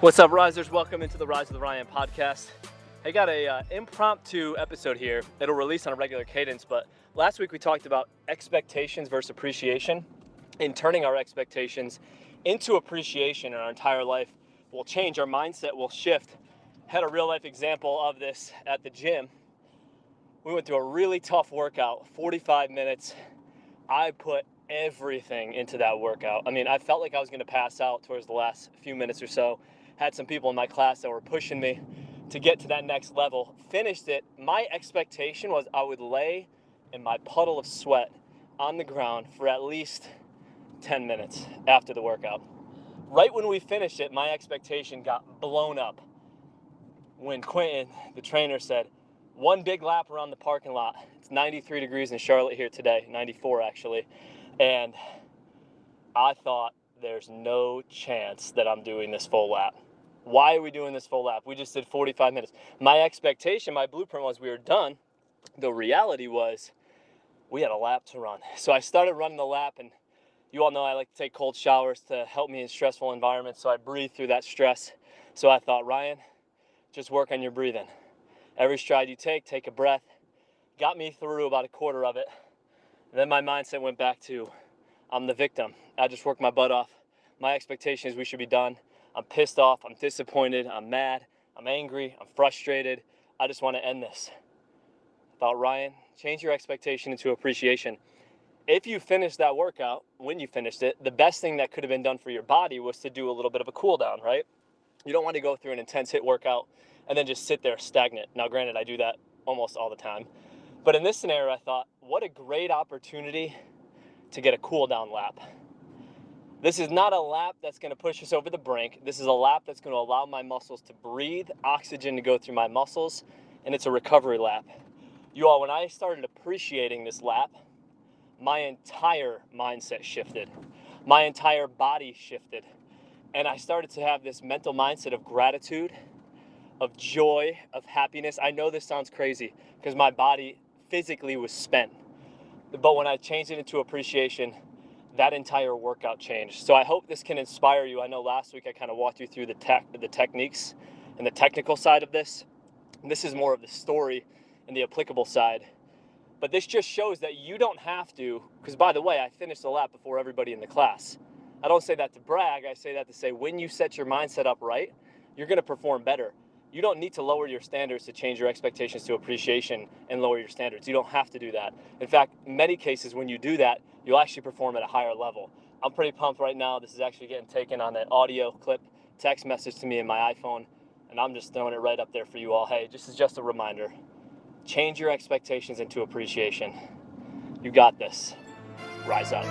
What's up, Risers? Welcome into the Rise of the Ryan podcast. I got a uh, impromptu episode here. It'll release on a regular cadence, but last week we talked about expectations versus appreciation, and turning our expectations into appreciation in our entire life will change. Our mindset will shift. Had a real life example of this at the gym. We went through a really tough workout, 45 minutes. I put everything into that workout. I mean, I felt like I was going to pass out towards the last few minutes or so. Had some people in my class that were pushing me to get to that next level. Finished it. My expectation was I would lay in my puddle of sweat on the ground for at least 10 minutes after the workout. Right when we finished it, my expectation got blown up when Quentin, the trainer, said, one big lap around the parking lot. It's 93 degrees in Charlotte here today, 94 actually. And I thought there's no chance that I'm doing this full lap. Why are we doing this full lap? We just did 45 minutes. My expectation, my blueprint was we were done. The reality was we had a lap to run. So I started running the lap, and you all know I like to take cold showers to help me in stressful environments. So I breathe through that stress. So I thought, Ryan, just work on your breathing. Every stride you take, take a breath. Got me through about a quarter of it. Then my mindset went back to I'm the victim. I just worked my butt off. My expectation is we should be done. I'm pissed off. I'm disappointed. I'm mad. I'm angry. I'm frustrated. I just want to end this. I thought, Ryan, change your expectation into appreciation. If you finished that workout, when you finished it, the best thing that could have been done for your body was to do a little bit of a cool down, right? You don't want to go through an intense HIIT workout and then just sit there stagnant. Now, granted, I do that almost all the time. But in this scenario, I thought, what a great opportunity to get a cool down lap. This is not a lap that's going to push us over the brink. This is a lap that's going to allow my muscles to breathe, oxygen to go through my muscles, and it's a recovery lap. You all, when I started appreciating this lap, my entire mindset shifted. My entire body shifted. And I started to have this mental mindset of gratitude, of joy, of happiness. I know this sounds crazy because my body physically was spent. But when I changed it into appreciation, that entire workout changed. So I hope this can inspire you. I know last week I kind of walked you through the tech, the techniques and the technical side of this. And this is more of the story and the applicable side. But this just shows that you don't have to, because by the way, I finished the lap before everybody in the class. I don't say that to brag, I say that to say when you set your mindset up right, you're going to perform better you don't need to lower your standards to change your expectations to appreciation and lower your standards. You don't have to do that. In fact, in many cases, when you do that, you'll actually perform at a higher level. I'm pretty pumped right now. This is actually getting taken on an audio clip, text message to me in my iPhone, and I'm just throwing it right up there for you all. Hey, this is just a reminder change your expectations into appreciation. You got this. Rise up.